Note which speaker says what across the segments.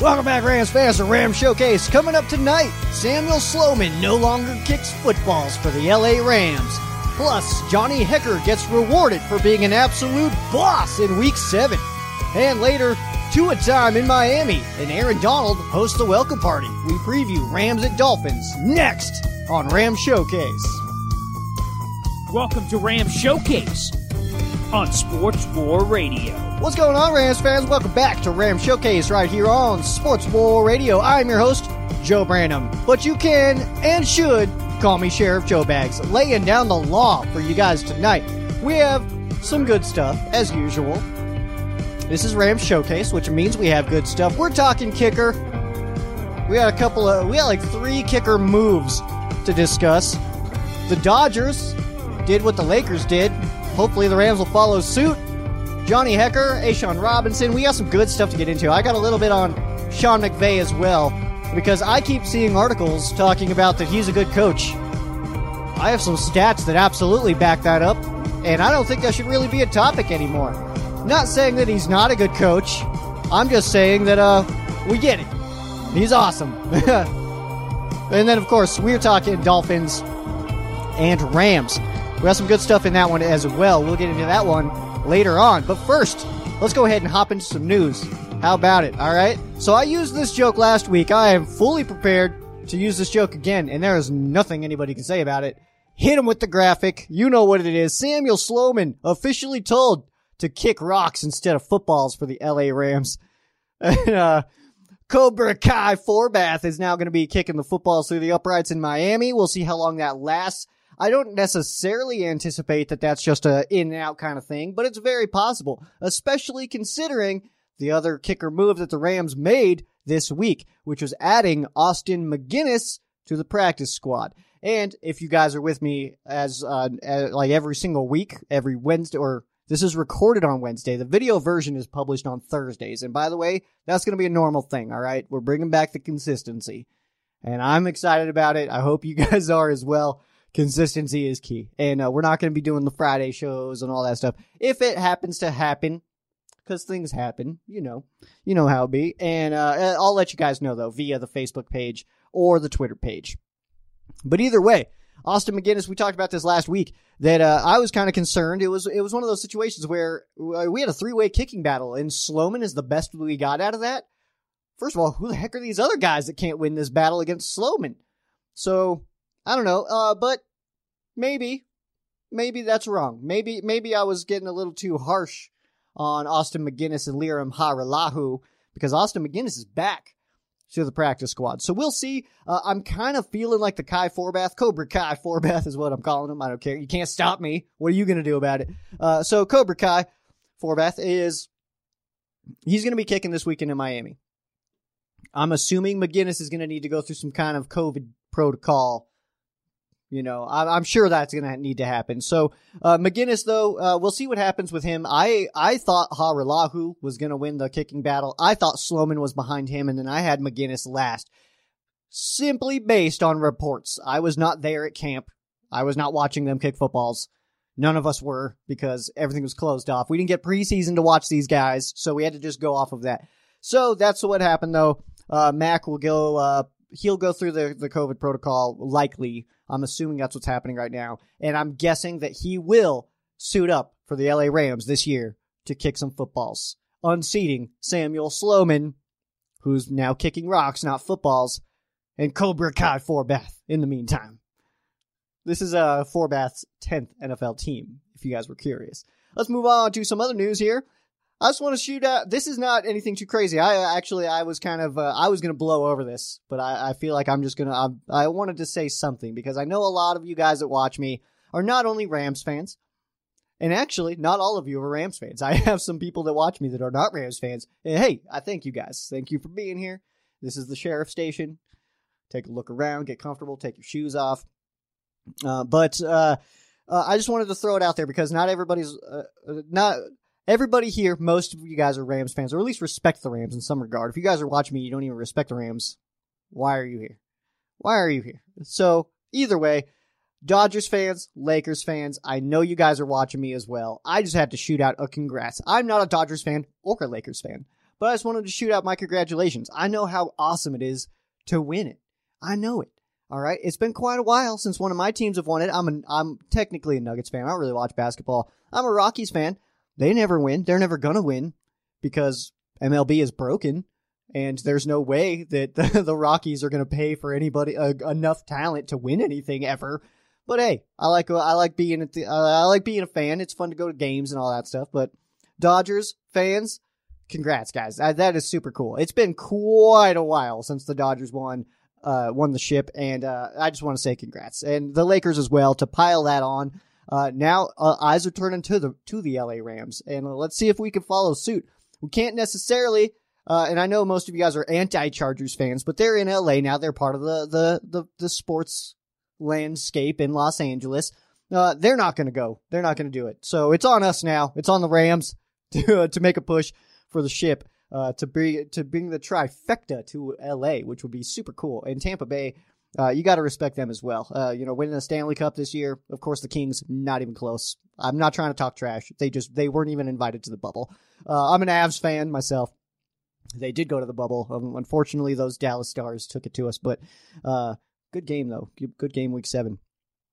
Speaker 1: Welcome back, Rams fans, to Ram Showcase. Coming up tonight, Samuel Sloman no longer kicks footballs for the LA Rams. Plus, Johnny Hekker gets rewarded for being an absolute boss in Week 7. And later, Tua time in Miami, and Aaron Donald hosts the welcome party. We preview Rams at Dolphins next on Ram Showcase.
Speaker 2: Welcome to Ram Showcase on Sports War Radio.
Speaker 1: What's going on, Rams fans? Welcome back to Ram Showcase right here on Sports War Radio. I'm your host, Joe Branham. But you can and should call me Sheriff Joe Bags, laying down the law for you guys tonight. We have some good stuff, as usual. This is Ram Showcase, which means we have good stuff. We're talking kicker. We got a couple of, we got like three kicker moves to discuss. The Dodgers did what the Lakers did. Hopefully, the Rams will follow suit. Johnny Hekker, A'Shawn Robinson. We got some good stuff to get into. I got a little bit on Sean McVay as well because I keep seeing articles talking about that he's a good coach. I have some stats that absolutely back that up, and I don't think that should really be a topic anymore. Not saying that he's not a good coach. I'm just saying that uh we get it. He's awesome. and then of course we're talking Dolphins and Rams. We have some good stuff in that one as well. We'll get into that one later on. But first, let's go ahead and hop into some news. How about it? All right. So I used this joke last week. I am fully prepared to use this joke again, and there is nothing anybody can say about it. Hit him with the graphic. You know what it is. Samuel Sloman officially told to kick rocks instead of footballs for the LA Rams. And, uh, Cobra Kai Forbath is now going to be kicking the footballs through the uprights in Miami. We'll see how long that lasts. I don't necessarily anticipate that that's just a in and out kind of thing, but it's very possible, especially considering the other kicker move that the Rams made this week, which was adding Austin McGinnis to the practice squad. And if you guys are with me as, uh, as like every single week, every Wednesday, or this is recorded on Wednesday. The video version is published on Thursdays. And by the way, that's going to be a normal thing. All right. We're bringing back the consistency and I'm excited about it. I hope you guys are as well consistency is key. And uh, we're not going to be doing the Friday shows and all that stuff. If it happens to happen, because things happen, you know, you know how it be. And uh, I'll let you guys know though via the Facebook page or the Twitter page. But either way, Austin McGinnis, we talked about this last week that uh, I was kind of concerned. It was it was one of those situations where we had a three way kicking battle, and Sloman is the best we got out of that. First of all, who the heck are these other guys that can't win this battle against Sloman? So I don't know, uh, but maybe, maybe that's wrong. Maybe, maybe I was getting a little too harsh on Austin McGinnis and Lirim Hajrullahu because Austin McGinnis is back to the practice squad. So we'll see. Uh, I'm kind of feeling like the Kai Forbath, Cobra Kai Forbath is what I'm calling him. I don't care. You can't stop me. What are you going to do about it? Uh, so Cobra Kai Forbath is, he's going to be kicking this weekend in Miami. I'm assuming McGinnis is going to need to go through some kind of COVID protocol you know, I'm sure that's going to need to happen. So, uh, McGinnis, though, uh, we'll see what happens with him. I, I thought Hajrullahu was going to win the kicking battle. I thought Sloman was behind him, and then I had McGinnis last. Simply based on reports. I was not there at camp. I was not watching them kick footballs. None of us were because everything was closed off. We didn't get preseason to watch these guys, so we had to just go off of that. So that's what happened, though. Uh, Mac will go, uh, he'll go through the, the COVID protocol likely I'm assuming that's what's happening right now. And I'm guessing that he will suit up for the LA Rams this year to kick some footballs. unseating Samuel Sloman, who's now kicking rocks, not footballs, and Cobra Kai Forbath in the meantime. This is uh, Forbath's 10th NFL team, if you guys were curious. Let's move on to some other news here. I just want to shoot out. This is not anything too crazy. I actually, I was kind of, uh, I was going to blow over this, but I, I feel like I'm just going to, I wanted to say something because I know a lot of you guys that watch me are not only Rams fans, and actually, not all of you are Rams fans. I have some people that watch me that are not Rams fans. And hey, I thank you guys. Thank you for being here. This is the sheriff station. Take a look around, get comfortable, take your shoes off. Uh, but uh, uh, I just wanted to throw it out there because not everybody's uh, uh, not everybody here. Most of you guys are Rams fans, or at least respect the Rams in some regard. If you guys are watching me, you don't even respect the Rams. Why are you here? Why are you here? So either way, Dodgers fans, Lakers fans, I know you guys are watching me as well. I just had to shoot out a congrats. I'm not a Dodgers fan or a Lakers fan, but I just wanted to shoot out my congratulations. I know how awesome it is to win it. I know it. All right. It's been quite a while since one of my teams have won it. I'm I'm technically a Nuggets fan. I don't really watch basketball. I'm a Rockies fan. They never win. They're never gonna win because MLB is broken and there's no way that the, the Rockies are going to pay for anybody uh, enough talent to win anything ever. But hey, I like I like being at the, uh, I like being a fan. It's fun to go to games and all that stuff. But Dodgers fans, congrats, guys! That, that is super cool. It's been quite a while since the Dodgers won uh, won the ship, and uh, I just want to say congrats, and the Lakers as well to pile that on. Uh, now uh, eyes are turning to the to the LA Rams, and let's see if we can follow suit. We can't necessarily. Uh, and I know most of you guys are anti-Chargers fans, but they're in LA now. They're part of the the the, the sports landscape in Los Angeles. Uh, they're not going to go. They're not going to do it. So it's on us now. It's on the Rams to to make a push for the ship uh, to bring to bring the trifecta to L.A., which would be super cool. And Tampa Bay, uh, you got to respect them as well. Uh, you know, winning the Stanley Cup this year. Of course, the Kings not even close. I'm not trying to talk trash. They just they weren't even invited to the bubble. Uh, I'm an Avs fan myself. They did go to the bubble. Um, unfortunately, those Dallas Stars took it to us, but Good game though. Good game week seven.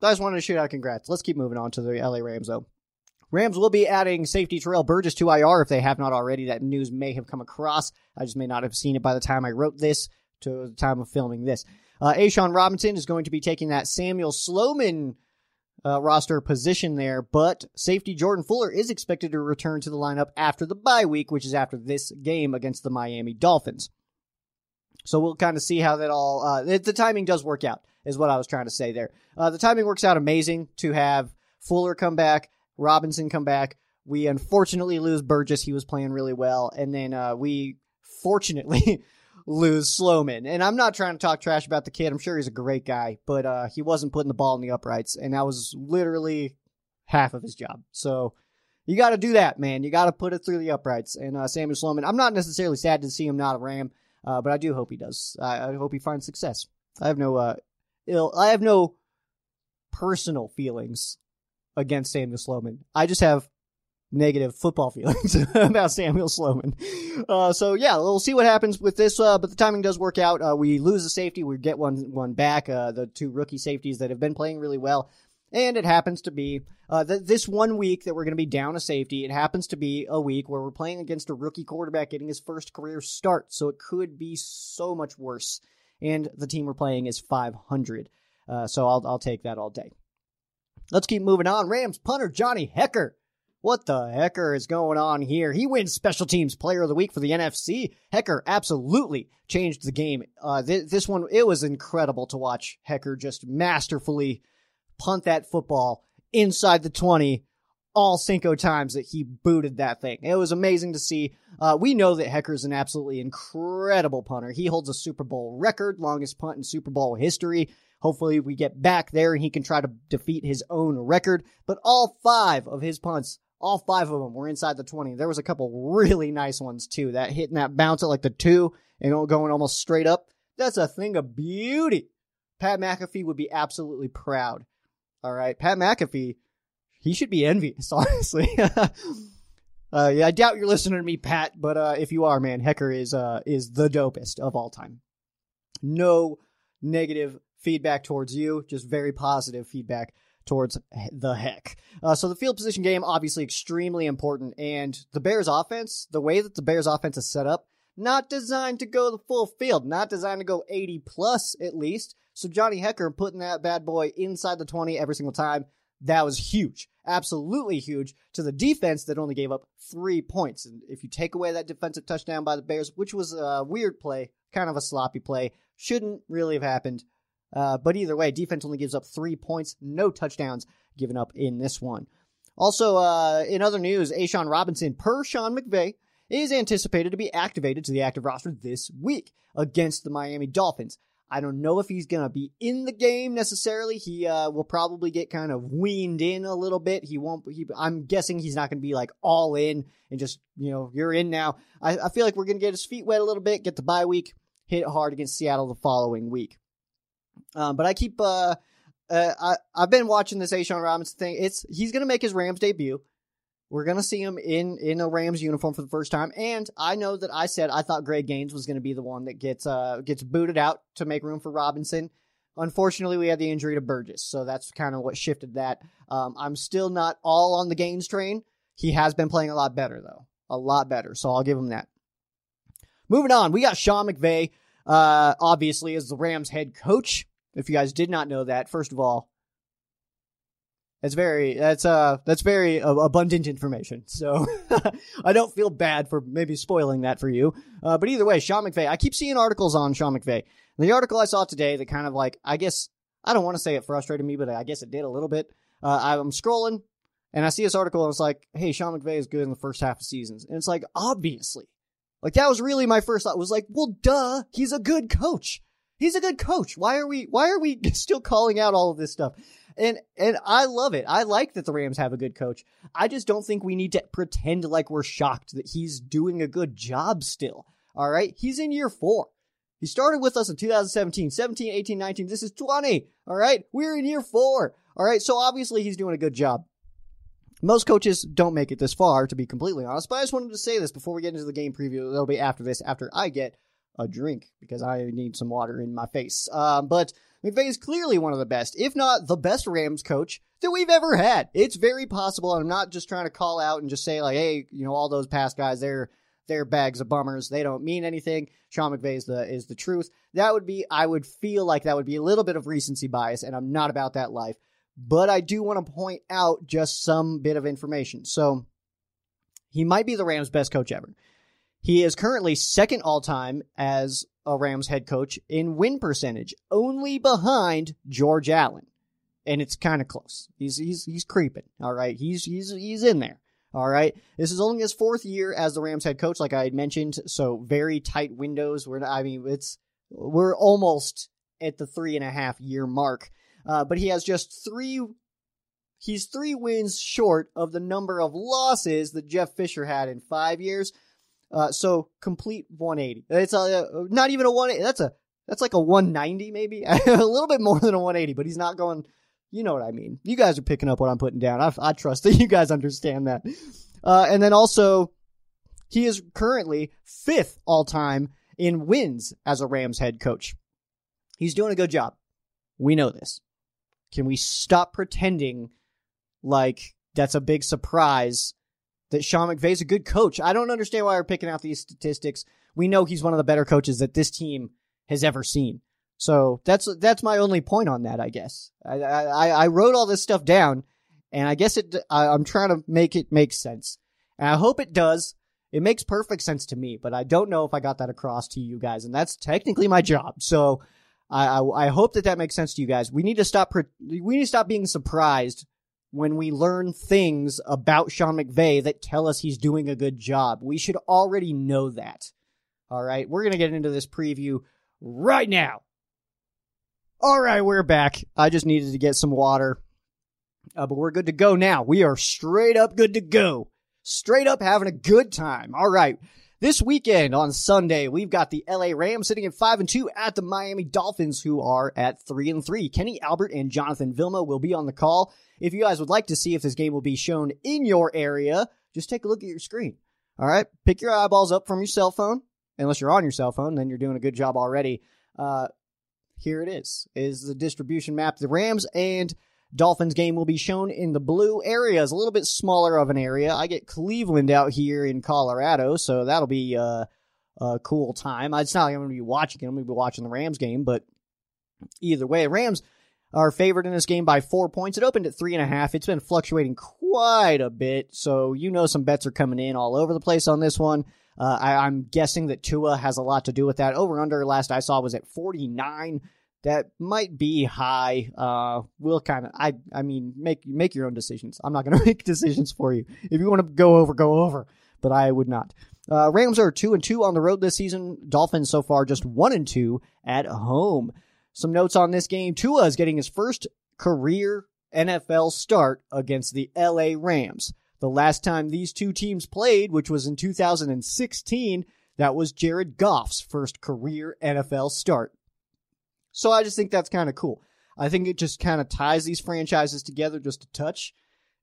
Speaker 1: I just wanted to shoot out congrats. Let's keep moving on to the LA Rams though. Rams will be adding safety Terrell Burgess to IR if they have not already. That news may have come across. I just may not have seen it by the time I wrote this to the time of filming this. Uh, A'Shawn Robinson is going to be taking that Samuel Sloman uh, roster position there, but safety Jordan Fuller is expected to return to the lineup after the bye week, which is after this game against the Miami Dolphins. So we'll kind of see how that all, uh, the timing does work out, is what I was trying to say there. Uh, the timing works out amazing to have Fuller come back, Robinson come back. We unfortunately lose Burgess. He was playing really well. And then, uh, we fortunately lose Sloman. And I'm not trying to talk trash about the kid. I'm sure he's a great guy, but, uh, he wasn't putting the ball in the uprights. And that was literally half of his job. So, you got to do that, man. You got to put it through the uprights. And uh, Samuel Sloman, I'm not necessarily sad to see him not a Ram. Uh, but I do hope he does. I, I, hope he finds success. I have no uh, ill. I have no personal feelings against Samuel Sloman. I just have negative football feelings about Samuel Sloman. Uh, so yeah, we'll see what happens with this. Uh, but the timing does work out. Uh, we lose a safety, we get one one back. Uh, the two rookie safeties that have been playing really well. And it happens to be uh, th- this one week that we're going to be down a safety. It happens to be a week where we're playing against a rookie quarterback getting his first career start. So it could be so much worse. And the team we're playing is 500. Uh, so I'll, I'll take that all day. Let's keep moving on. Rams punter Johnny Hekker. What the hecker is going on here? He wins special teams player of the week for the NFC. Hekker absolutely changed the game. Uh, th- this one, it was incredible to watch Hekker just masterfully punt that football inside the 20 all cinco times that he booted that thing. It was amazing to see. Uh, we know that Hekker's an absolutely incredible punter. He holds a Super Bowl record, longest punt in Super Bowl history. Hopefully we get back there and he can try to defeat his own record. But all five of his punts, all five of them were inside the 20. There was a couple really nice ones too. That hitting that bounce at like the two and going almost straight up. That's a thing of beauty. Pat McAfee would be absolutely proud all right, Pat McAfee, he should be envious, honestly. uh, yeah, I doubt you're listening to me, Pat, but uh, if you are, man, Hekker is uh, is the dopest of all time. No negative feedback towards you, just very positive feedback towards the heck. Uh, so the field position game, obviously extremely important. And the Bears offense, the way that the Bears offense is set up, not designed to go the full field, not designed to go 80 plus at least. So Johnny Hekker putting that bad boy inside the 20 every single time, that was huge. Absolutely huge to the defense that only gave up three points. And if you take away that defensive touchdown by the Bears, which was a weird play, kind of a sloppy play, shouldn't really have happened. Uh, but either way, defense only gives up three points, no touchdowns given up in this one. Also, uh, in other news, A'Shawn Robinson, per Sean McVay, is anticipated to be activated to the active roster this week against the Miami Dolphins. I don't know if he's going to be in the game necessarily. He uh, will probably get kind of weaned in a little bit. He won't. He, I'm guessing he's not going to be like all in and just you know you're in now. I, I feel like we're going to get his feet wet a little bit, get the bye week, hit hard against Seattle the following week. Um, but I keep. Uh, uh, I I've been watching this A'Shawn Robinson thing. It's he's going to make his Rams debut. We're gonna see him in in a Rams uniform for the first time, and I know that I said I thought Greg Gaines was gonna be the one that gets uh gets booted out to make room for Robinson. Unfortunately, we had the injury to Burgess, so that's kind of what shifted that. Um, I'm still not all on the Gaines train. He has been playing a lot better though, a lot better. So I'll give him that. Moving on, we got Sean McVay, uh, obviously as the Rams head coach. If you guys did not know that, first of all, that's very that's uh that's very uh, abundant information. So I don't feel bad for maybe spoiling that for you. Uh, but either way, Sean McVay. I keep seeing articles on Sean McVay. The article I saw today that kind of like I guess I don't want to say it frustrated me, but I guess it did a little bit. Uh, I'm scrolling and I see this article and it's like, hey, Sean McVay is good in the first half of seasons, and it's like obviously, like that was really my first thought. Was like, well, duh, he's a good coach. He's a good coach. Why are we why are we still calling out all of this stuff? And and I love it. I like that the Rams have a good coach. I just don't think we need to pretend like we're shocked that he's doing a good job still. All right? He's in year 4. He started with us in 2017, 17, 18, 19. This is 20. All right? We're in year 4. All right? So obviously he's doing a good job. Most coaches don't make it this far, to be completely honest, but I just wanted to say this before we get into the game preview. That'll be after this, after I get a drink, because I need some water in my face. Um, but McVay is clearly one of the best, if not the best Rams coach that we've ever had. It's very possible. And I'm not just trying to call out and just say like, hey, you know, all those past guys, they're they're bags of bummers. They don't mean anything. Sean McVay is the is the truth. That would be I would feel like that would be a little bit of recency bias, and I'm not about that life. But I do want to point out just some bit of information. So he might be the Rams' best coach ever. He is currently second all time as a Rams head coach in win percentage, only behind George Allen. And it's kind of close. He's he's he's creeping. All right. He's he's he's in there. All right. This is only his fourth year as the Rams head coach, like I had mentioned. So very tight windows. We're I mean, it's we're almost at the three and a half year mark. Uh, but he has just three. He's three wins short of the number of losses that Jeff Fisher had in five years. Uh, so complete 180. It's a not even a 180. That's a that's like a 190 maybe, a little bit more than a 180. But he's not going. You know what I mean. You guys are picking up what I'm putting down. I, I trust that you guys understand that. Uh, and then also, he is currently fifth all time in wins as a Rams head coach. He's doing a good job. We know this. Can we stop pretending like that's a big surprise that Sean McVay's a good coach. I don't understand why we're picking out these statistics. We know he's one of the better coaches that this team has ever seen. So that's that's my only point on that. I guess I I, I wrote all this stuff down, and I guess it. I, I'm trying to make it make sense, and I hope it does. It makes perfect sense to me, but I don't know if I got that across to you guys, and that's technically my job. So I I, I hope that that makes sense to you guys. We need to stop. We need to stop being surprised when we learn things about Sean McVay that tell us he's doing a good job. We should already know that. All right, we're to get into this preview right now. All right, we're back. I just needed to get some water. Uh, but we're good to go now. We are straight up good to go. Straight up having a good time. All right. This weekend on Sunday, we've got the LA Rams sitting at 5 and 2 at the Miami Dolphins who are at 3 and 3. Kenny Albert and Jonathan Vilma will be on the call. If you guys would like to see if this game will be shown in your area, just take a look at your screen. All right, pick your eyeballs up from your cell phone. Unless you're on your cell phone, then you're doing a good job already. Uh, here it is: is the distribution map. The Rams and Dolphins game will be shown in the blue area. It's a little bit smaller of an area. I get Cleveland out here in Colorado, so that'll be uh, a cool time. It's not like I'm going to be watching it. I'm going to be watching the Rams game, but either way, Rams are favored in this game by four points. It opened at three and a half. It's been fluctuating quite a bit, so you know some bets are coming in all over the place on this one. Uh, I, am guessing that Tua has a lot to do with that. Over under last I saw was at 49. That might be high. Uh, we'll kind of, I, I mean, make make your own decisions. I'm not going to make decisions for you. If you want to go over, go over. But I would not. Uh, Rams are two and two on the road this season. Dolphins so far just one and two at home. Some notes on this game. Tua is getting his first career NFL start against the LA Rams. The last time these two teams played, which was in 2016, that was Jared Goff's first career NFL start. So I just think that's kind of cool. I think it just kind of ties these franchises together just a touch,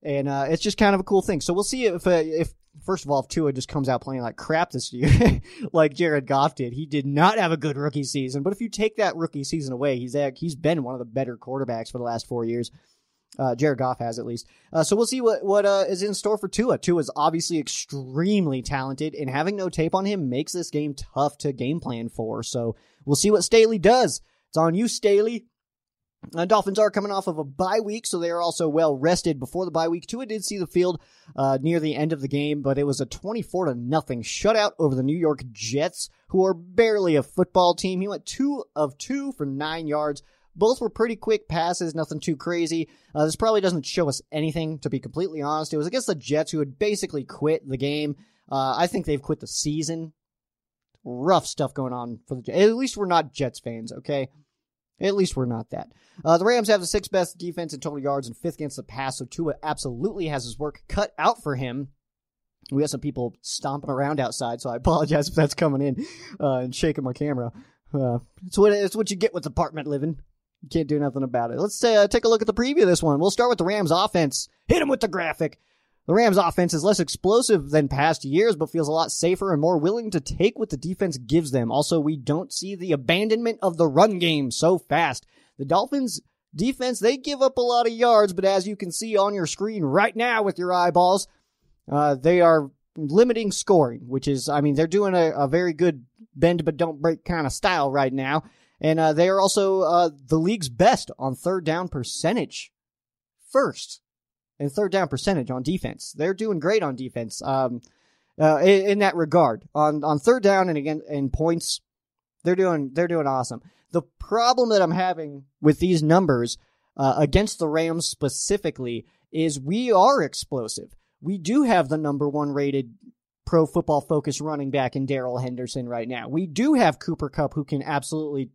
Speaker 1: and uh, it's just kind of a cool thing. So we'll see if uh, if first of all if Tua just comes out playing like crap this year, like Jared Goff did. He did not have a good rookie season, but if you take that rookie season away, he's he's been one of the better quarterbacks for the last four years. Uh, Jared Goff has at least. Uh, so we'll see what what uh, is in store for Tua. Tua is obviously extremely talented, and having no tape on him makes this game tough to game plan for. So we'll see what Staley does. It's on you, Staley. Uh, Dolphins are coming off of a bye week, so they are also well rested before the bye week. Tua did see the field uh, near the end of the game, but it was a 24 to nothing shutout over the New York Jets, who are barely a football team. He went two of two for nine yards, both were pretty quick passes, nothing too crazy. Uh, this probably doesn't show us anything, to be completely honest. It was against the Jets, who had basically quit the game. Uh, I think they've quit the season. Rough stuff going on for the Jets. At least we're not Jets fans, okay? At least we're not that. Uh, the Rams have the sixth best defense in total yards and fifth against the pass, so Tua absolutely has his work cut out for him. We have some people stomping around outside, so I apologize if that's coming in uh, and shaking my camera. Uh, it's what it's what you get with apartment living. You can't do nothing about it. Let's uh, take a look at the preview of this one. We'll start with the Rams offense. Hit them with the graphic. The Rams offense is less explosive than past years, but feels a lot safer and more willing to take what the defense gives them. Also, we don't see the abandonment of the run game so fast. The Dolphins defense, they give up a lot of yards, but as you can see on your screen right now with your eyeballs, uh, they are limiting scoring, which is, I mean, they're doing a, a very good bend but don't break kind of style right now. And uh, they are also uh, the league's best on third down percentage. First in third down percentage on defense. They're doing great on defense. Um, uh, in, in, that regard, on on third down and again in points, they're doing they're doing awesome. The problem that I'm having with these numbers uh, against the Rams specifically is we are explosive. We do have the number one rated pro football focus running back in Darrell Henderson right now. We do have Cooper Kupp who can absolutely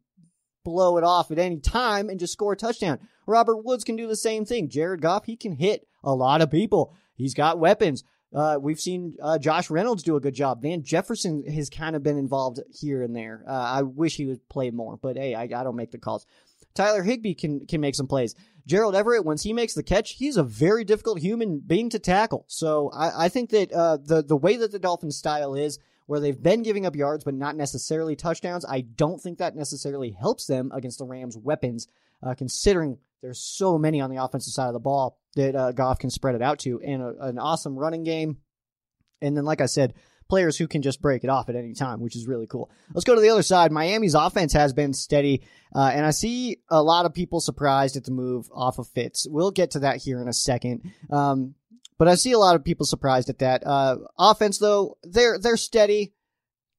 Speaker 1: blow it off at any time and just score a touchdown. Robert Woods can do the same thing. Jared Goff, he can hit a lot of people. He's got weapons. Uh, we've seen uh, Josh Reynolds do a good job. Van Jefferson has kind of been involved here and there. Uh, I wish he would play more, but hey, I, I don't make the calls. Tyler Higbee can can make some plays. Gerald Everett, once he makes the catch, he's a very difficult human being to tackle. So I, I think that uh, the the way that the Dolphins style is, where they've been giving up yards but not necessarily touchdowns. I don't think that necessarily helps them against the Rams' weapons, uh, considering there's so many on the offensive side of the ball that uh, Goff can spread it out to, and a, an awesome running game. And then, like I said, players who can just break it off at any time, which is really cool. Let's go to the other side. Miami's offense has been steady, uh, and I see a lot of people surprised at the move off of Fitz. We'll get to that here in a second. Um, but I see a lot of people surprised at that. Uh, offense though, they're they're steady,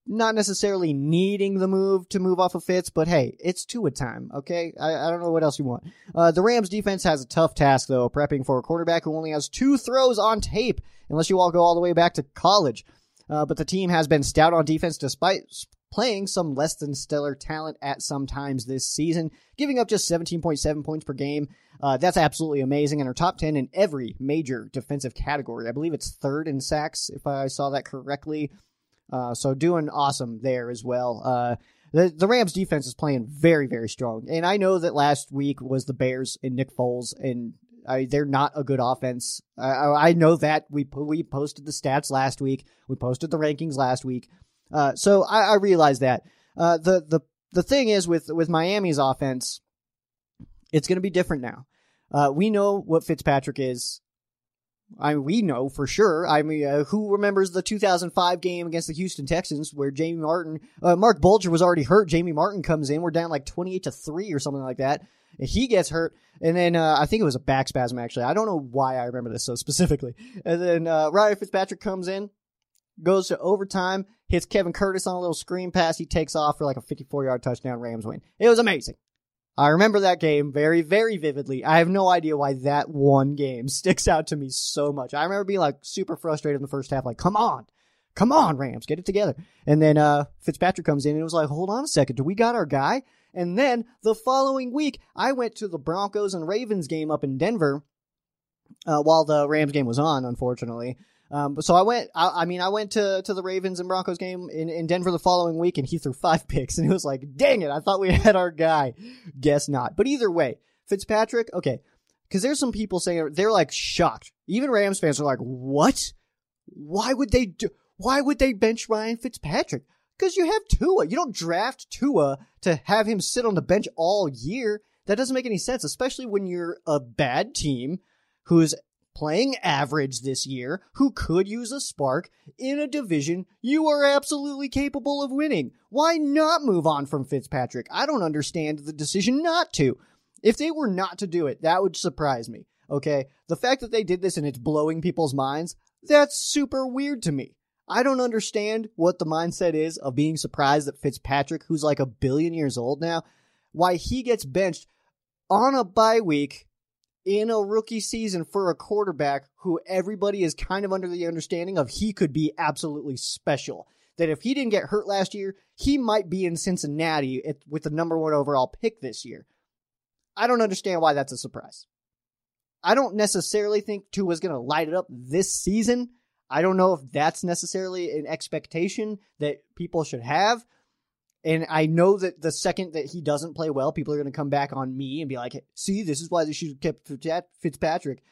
Speaker 1: not necessarily needing the move to move off of Fitz, but hey, it's Tua time. Okay, I, I don't know what else you want. Uh, the Rams defense has a tough task though, prepping for a quarterback who only has two throws on tape, unless you all go all the way back to college. Uh, but the team has been stout on defense despite playing some less than stellar talent at some times this season, giving up just 17.7 points per game. Uh, that's absolutely amazing and are top 10 in every major defensive category. I believe it's third in sacks, if I saw that correctly. Uh, so doing awesome there as well. Uh, the, the Rams defense is playing very, very strong. And I know that last week was the Bears and Nick Foles, and I, they're not a good offense. I, I know that. We, we posted the stats last week. We posted the rankings last week. Uh, so I, I realize that. Uh, the, the, the thing is with, with Miami's offense, it's going to be different now. Uh, we know what Fitzpatrick is. I mean, we know for sure. I mean, uh, who remembers the 2005 game against the Houston Texans where Jamie Martin, uh, Marc Bulger was already hurt. Jamie Martin comes in. We're down like 28 to three or something like that. And he gets hurt. And then, uh, I think it was a back spasm actually. I don't know why I remember this so specifically. And then, uh, Ryan Fitzpatrick comes in, goes to overtime, hits Kevin Curtis on a little screen pass. He takes off for like a 54 yard touchdown. Rams win. It was amazing. I remember that game very, very vividly. I have no idea why that one game sticks out to me so much. I remember being like super frustrated in the first half, like, come on, come on, Rams, get it together. And then uh, Fitzpatrick comes in and was like, hold on a second, do we got our guy? And then the following week, I went to the Broncos and Ravens game up in Denver uh, while the Rams game was on, unfortunately. Um, so I went. I, I, mean, I went to to the Ravens and Broncos game in, in Denver the following week, and he threw five picks, and it was like, dang it! I thought we had our guy. Guess not. But either way, Fitzpatrick. Okay, because there's some people saying they're like shocked. Even Rams fans are like, what? Why would they do? Why would they bench Ryan Fitzpatrick? Because you have Tua. You don't draft Tua to have him sit on the bench all year. That doesn't make any sense, especially when you're a bad team who's playing average this year who could use a spark in a division you are absolutely capable of winning. Why not move on from Fitzpatrick? I don't understand the decision not to. If they were not to do it, that would surprise me. Okay. The fact that they did this and it's blowing people's minds, that's super weird to me. I don't understand what the mindset is of being surprised that Fitzpatrick, who's like a billion years old now, why he gets benched on a bye week in a rookie season for a quarterback who everybody is kind of under the understanding of he could be absolutely special. That if he didn't get hurt last year, he might be in Cincinnati with the number one overall pick this year. I don't understand why that's a surprise. I don't necessarily think Tua's going to light it up this season. I don't know if that's necessarily an expectation that people should have. And I know that the second that he doesn't play well, people are going to come back on me and be like, see, this is why they should have kept Fitzpatrick.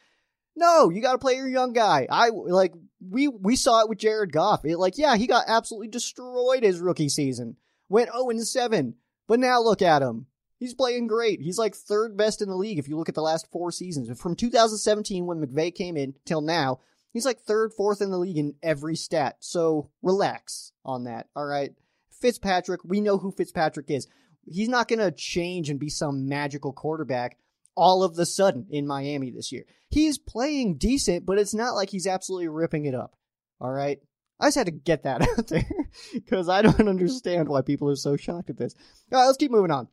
Speaker 1: No, you got to play your young guy. I like we we saw it with Jared Goff. It, like, yeah, he got absolutely destroyed his rookie season. Went 0 and 7. But now look at him. He's playing great. He's like third best in the league if you look at the last four seasons. From 2017 when McVay came in till now, he's like third, fourth in the league in every stat. So relax on that. All right. Fitzpatrick, we know who Fitzpatrick is. He's not going to change and be some magical quarterback all of the sudden in Miami this year. He's playing decent, but it's not like he's absolutely ripping it up. All right. I just had to get that out there because I don't understand why people are so shocked at this. All right, let's keep moving on.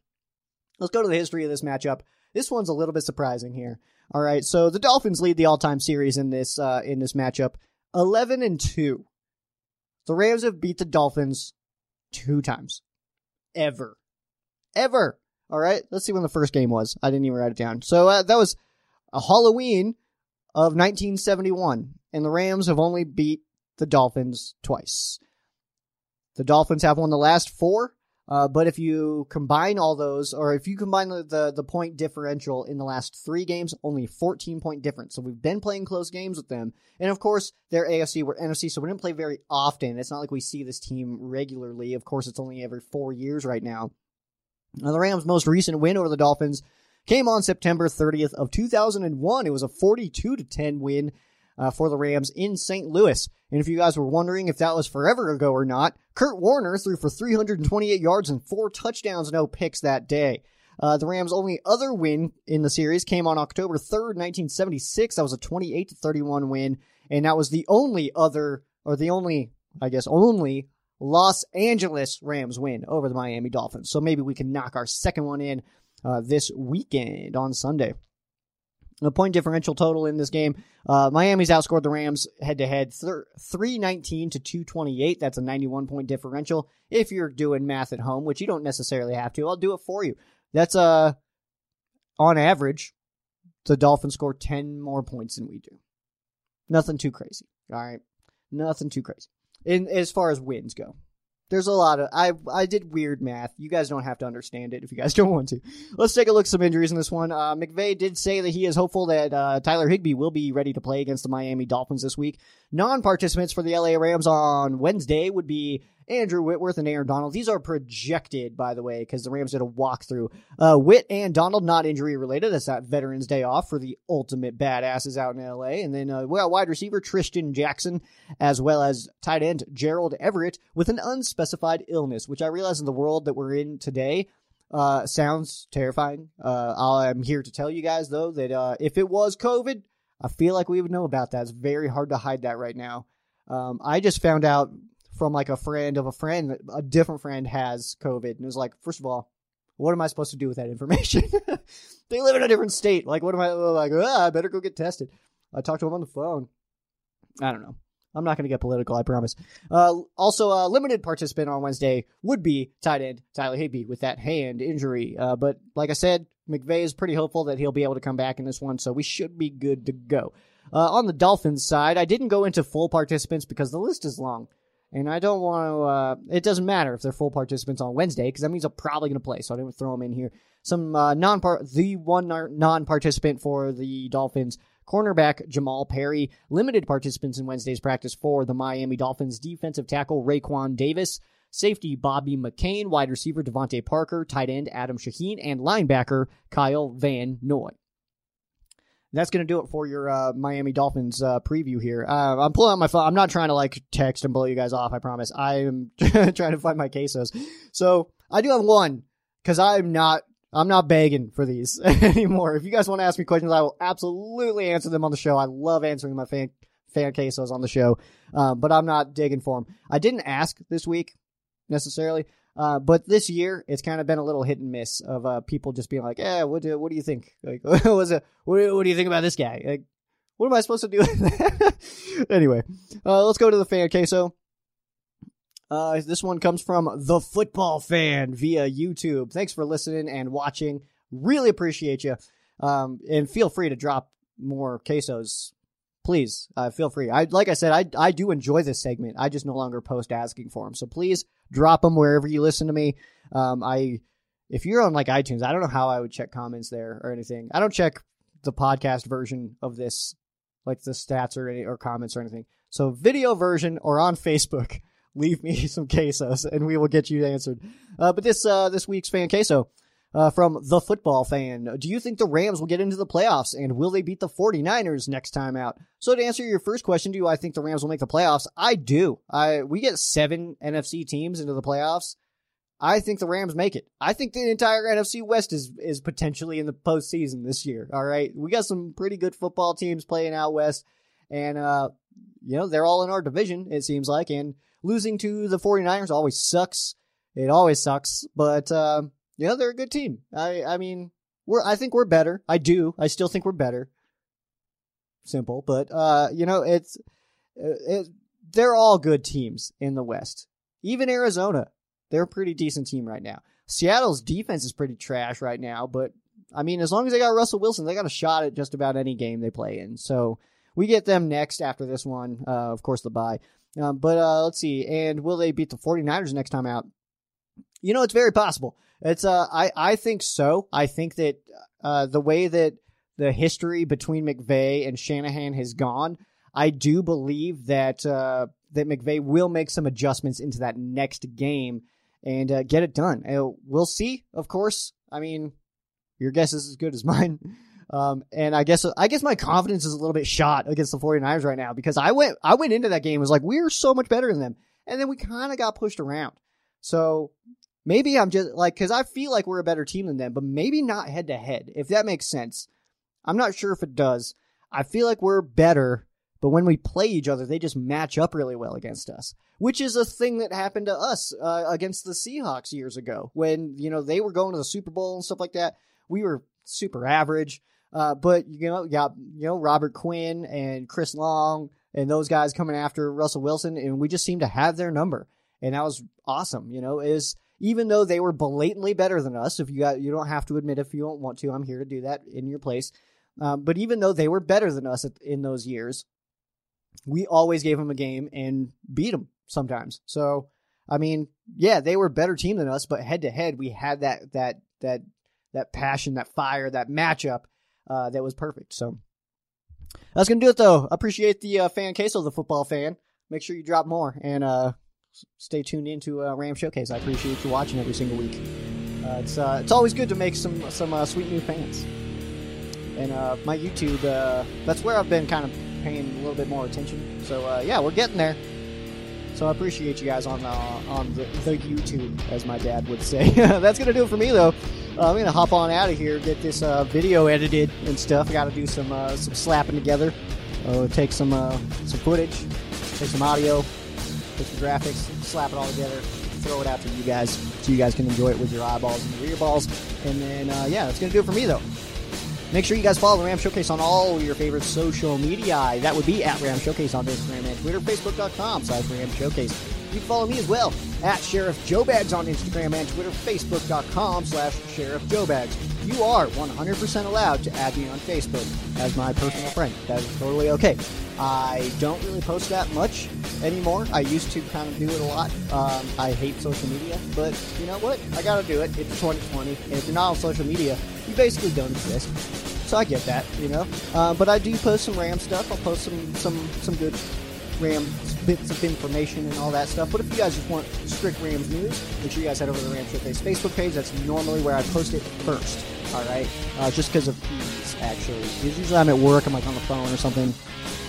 Speaker 1: Let's go to the history of this matchup. This one's a little bit surprising here. All right, so the Dolphins lead the all-time series in this uh, in this matchup, eleven and two. The Rams have beat the Dolphins two times. Ever. Ever. All right. Let's see when the first game was. I didn't even write it down. So uh, that was a Halloween of 1971, and the Rams have only beat the Dolphins twice. The Dolphins have won the last four, uh, but if you combine all those, or if you combine the, the, the point differential in the last three games, only 14 point difference. So we've been playing close games with them, and of course they're AFC, we're NFC, so we didn't play very often. It's not like we see this team regularly. Of course, it's only every four years right now. Now the Rams' most recent win over the Dolphins came on September 30th of 2001. It was a 42 to 10 win uh, for the Rams in St. Louis. And if you guys were wondering if that was forever ago or not, Kurt Warner threw for 328 yards and four touchdowns, no picks that day. Uh, the Rams' only other win in the series came on October 3rd, 1976. That was a 28 to 31 win, and that was the only other, or the only, I guess, only Los Angeles Rams win over the Miami Dolphins. So maybe we can knock our second one in uh, this weekend on Sunday. The point differential total in this game, uh, Miami's outscored the Rams head to head 319 to 228. That's a 91 point differential. If you're doing math at home, which you don't necessarily have to, I'll do it for you. That's uh on average, the Dolphins score 10 more points than we do. Nothing too crazy. All right. Nothing too crazy. In as far as wins go. There's a lot of I I did weird math. You guys don't have to understand it if you guys don't want to. Let's take a look at some injuries in this one. Uh, did say that he is hopeful that uh, Tyler Higbee will be ready to play against the Miami Dolphins this week. Non-participants for the LA Rams on Wednesday would be Andrew Whitworth and Aaron Donald. These are projected, by the way, because the Rams did a walkthrough. Uh, Whit and Donald, not injury related. That's that Veterans Day off for the ultimate badasses out in LA. And then uh, we got wide receiver Trishton Jackson, as well as tight end Gerald Everett with an unspecified illness, which I realize in the world that we're in today, uh, sounds terrifying. Uh, I'm here to tell you guys though that uh, if it was COVID, I feel like we would know about that. It's very hard to hide that right now. Um, I just found out from like a friend of a friend a different friend has COVID, and it was like, first of all, what am I supposed to do with that information? they live in a different state. Like, what am I like? Ah, I better go get tested. I talked to him on the phone. I don't know. I'm not going to get political, I promise. Uh, also, a limited participant on Wednesday would be tight end Tyler Higbee with that hand injury. Uh, but like I said, McVay is pretty hopeful that he'll be able to come back in this one, so we should be good to go. Uh, on the Dolphins side, I didn't go into full participants because the list is long. And I don't want to, uh, it doesn't matter if they're full participants on Wednesday because that means they're probably going to play. So I didn't throw them in here. Some uh, non part, the one non participant for the Dolphins, cornerback Jamal Perry. Limited participants in Wednesday's practice for the Miami Dolphins defensive tackle Raekwon Davis, safety Bobby McCain, wide receiver DeVante Parker, tight end Adam Shaheen, and linebacker Kyle Van Noy that's going to do it for your uh, Miami Dolphins uh, preview here. Uh, I'm pulling out my phone. I'm not trying to like text and blow you guys off. I promise. I am trying to find my cases. So I do have one because I'm not. I'm not begging for these anymore. If you guys want to ask me questions, I will absolutely answer them on the show. I love answering my fan fan cases on the show, um, but I'm not digging for them. I didn't ask this week necessarily. Uh, but this year, it's kind of been a little hit and miss of uh, people just being like, "Yeah, what do what do you think? Like, what was it? What, what do you think about this guy? Like, what am I supposed to do?" anyway, uh, let's go to the fan queso. Uh, this one comes from the football fan via YouTube. Thanks for listening and watching. Really appreciate you. Um, and feel free to drop more quesos please uh, feel free. I like I said, I I do enjoy this segment. I just no longer post asking for them. So please drop them wherever you listen to me. Um, I if you're on like iTunes, I don't know how I would check comments there or anything. I don't check the podcast version of this, like the stats or any or comments or anything. So video version or on Facebook, leave me some quesos and we will get you answered. Uh, but this uh, this week's fan queso uh, from the football fan. Do you think the Rams will get into the playoffs and will they beat the 49ers next time out? So to answer your first question, do I think the Rams will make the playoffs? I do. I we get seven NFC teams into the playoffs. I think the Rams make it. I think the entire NFC West is is potentially in the postseason this year. All right. We got some pretty good football teams playing out west. And uh, you know, they're all in our division, it seems like, and losing to the 49ers always sucks. It always sucks. But uh, yeah, they're a good team. I I mean, we're I think we're better. I do. I still think we're better. Simple, but uh, you know, it's uh, it, they're all good teams in the West. Even Arizona, they're a pretty decent team right now. Seattle's defense is pretty trash right now, but I mean, as long as they got Russell Wilson, they got a shot at just about any game they play in. So we get them next after this one. Uh, of course, the bye. Um, but uh, let's see. And will they beat the 49ers next time out? You know, it's very possible. It's uh, I I think so. I think that uh, the way that the history between McVay and Shanahan has gone, I do believe that uh, that McVay will make some adjustments into that next game and uh, get it done. Uh, we'll see. Of course, I mean, your guess is as good as mine. Um, and I guess I guess my confidence is a little bit shot against the 49ers right now because I went I went into that game was like we're so much better than them, and then we kind of got pushed around. So Maybe I'm just like, because I feel like we're a better team than them, but maybe not head to head, if that makes sense. I'm not sure if it does. I feel like we're better, but when we play each other, they just match up really well against us, which is a thing that happened to us uh, against the Seahawks years ago when, you know, they were going to the Super Bowl and stuff like that. We were super average. Uh, but, you know, got, you know, Robert Quinn and Chris Long and those guys coming after Russell Wilson, and we just seemed to have their number. And that was awesome. You know, is even though they were blatantly better than us. If you got, you don't have to admit if you don't want to. I'm here to do that in your place. Um, but even though they were better than us in those years, we always gave them a game and beat them sometimes. So, I mean, yeah, they were a better team than us, but head to head, we had that that that that passion, that fire, that matchup uh, that was perfect. So that's gonna do it though. Appreciate the uh, fan case of the football fan. Make sure you drop more and uh, stay tuned into uh, Ram Showcase. I appreciate you watching every single week. Uh, it's uh, it's always good to make some some uh, sweet new fans. And uh, my YouTube, uh, that's where I've been kind of paying a little bit more attention. So yeah, we're getting there. So I appreciate you guys on on the, the YouTube, as my dad would say. that's gonna do it for me though. I'm gonna hop on out of here, get this video edited and stuff. I got to do some some slapping together. Take some some footage, take some audio, take some graphics, slap it all together, throw it out to you guys, so you guys can enjoy it with your eyeballs and your earballs. And then uh, yeah, that's gonna do it for me though. Make sure you guys follow the Ram Showcase on all your favorite social media. That would be at Ram Showcase on Instagram and Twitter, Facebook.com slash Ram Showcase. You follow me as well at Sheriff Joe Bags on Instagram and Twitter, Facebook.com slash Sheriff Joe Bags. You are 100% allowed to add me on Facebook as my personal friend. That is totally okay. I don't really post that much anymore. I used to kind of do it a lot. Um, I hate social media, but you know what? I gotta do it. It's 2020, and if you're not on social media, you basically don't exist. So I get that, you know. Uh, but I do post some Ram stuff. I'll post some some some good Ram bits of information and all that stuff. But if you guys just want strict Rams news, make sure you guys head over to the Ram Showcase Facebook page. That's normally where I post it first. All right, uh, just because of ease, actually. Because usually I'm at work, I'm like on the phone or something,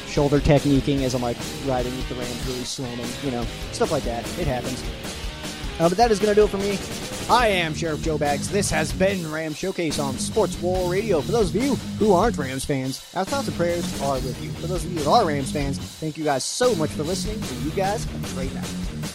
Speaker 1: shoulder techniquing as I'm like riding with the Rams really slow you know, stuff like that. It happens. Uh, but that is going to do it for me. I am Sheriff Joe Bags. This has been Ram Showcase on Sports War Radio. For those of you who aren't Rams fans, our thoughts and prayers are with you. For those of you that are Rams fans, thank you guys so much for listening, and you guys have a great night.